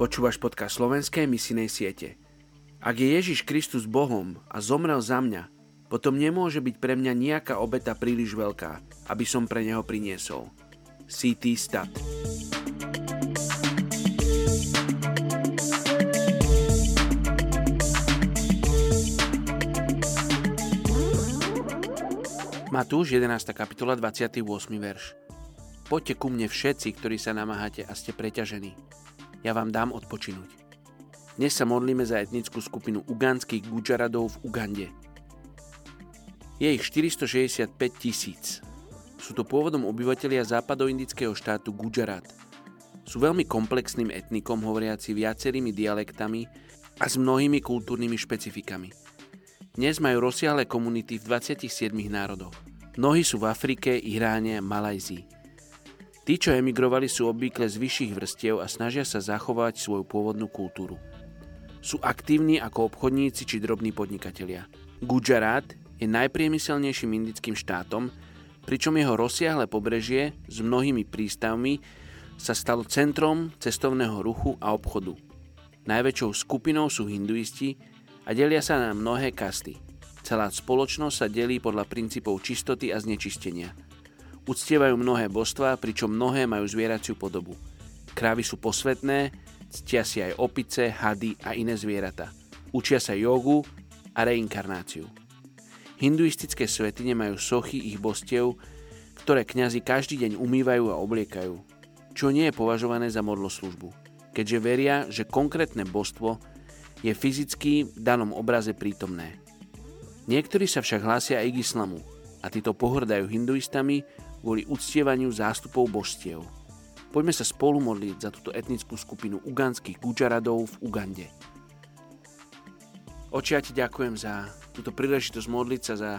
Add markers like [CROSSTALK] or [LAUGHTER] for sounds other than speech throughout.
Počúvaš podcast slovenskej misinej siete. Ak je Ježiš Kristus Bohom a zomrel za mňa, potom nemôže byť pre mňa nejaká obeta príliš veľká, aby som pre neho priniesol. CT Stat Matúš 11. kapitola 28. verš Poďte ku mne všetci, ktorí sa namáhate a ste preťažení ja vám dám odpočinúť. Dnes sa modlíme za etnickú skupinu ugandských Gujaradov v Ugande. Je ich 465 tisíc. Sú to pôvodom obyvatelia západoindického štátu Gujarat. Sú veľmi komplexným etnikom hovoriaci viacerými dialektami a s mnohými kultúrnymi špecifikami. Dnes majú rozsiahle komunity v 27 národoch. Mnohí sú v Afrike, Iráne Malajzii. Tí, čo emigrovali, sú obvykle z vyšších vrstiev a snažia sa zachovať svoju pôvodnú kultúru. Sú aktívni ako obchodníci či drobní podnikatelia. Gujarat je najpriemyselnejším indickým štátom, pričom jeho rozsiahle pobrežie s mnohými prístavmi sa stalo centrom cestovného ruchu a obchodu. Najväčšou skupinou sú hinduisti a delia sa na mnohé kasty. Celá spoločnosť sa delí podľa princípov čistoty a znečistenia – Uctievajú mnohé božstvá, pričom mnohé majú zvieraciu podobu. Krávy sú posvetné, ctia si aj opice, hady a iné zvieratá. Učia sa jogu a reinkarnáciu. Hinduistické svetine majú sochy ich bostiev, ktoré kňazi každý deň umývajú a obliekajú, čo nie je považované za modloslužbu, keďže veria, že konkrétne božstvo je fyzicky v danom obraze prítomné. Niektorí sa však hlásia aj k islamu a títo pohrdajú hinduistami kvôli uctievaniu zástupov božstiev. Poďme sa spolu modliť za túto etnickú skupinu uganských Gujaradov v Ugande. Oči, ja ti ďakujem za túto príležitosť modliť sa za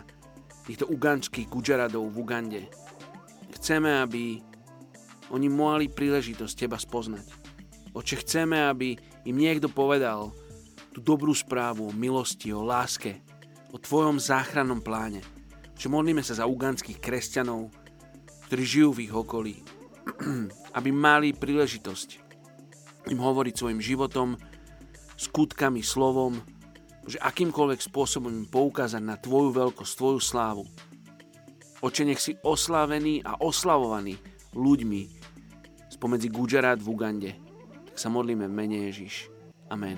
týchto uganských Gujaradov v Ugande. Chceme, aby oni mohli príležitosť teba spoznať. Oče, chceme, aby im niekto povedal tú dobrú správu o milosti, o láske, o tvojom záchrannom pláne. Že modlíme sa za uganských kresťanov, ktorí žijú v ich okolí, [CLEARS THROAT] aby mali príležitosť im hovoriť svojim životom, skutkami, slovom, že akýmkoľvek spôsobom im poukázať na Tvoju veľkosť, Tvoju slávu. Oče, nech si oslávený a oslavovaný ľuďmi spomedzi Gujarat v Ugande. Tak sa modlíme v mene Ježiš. Amen.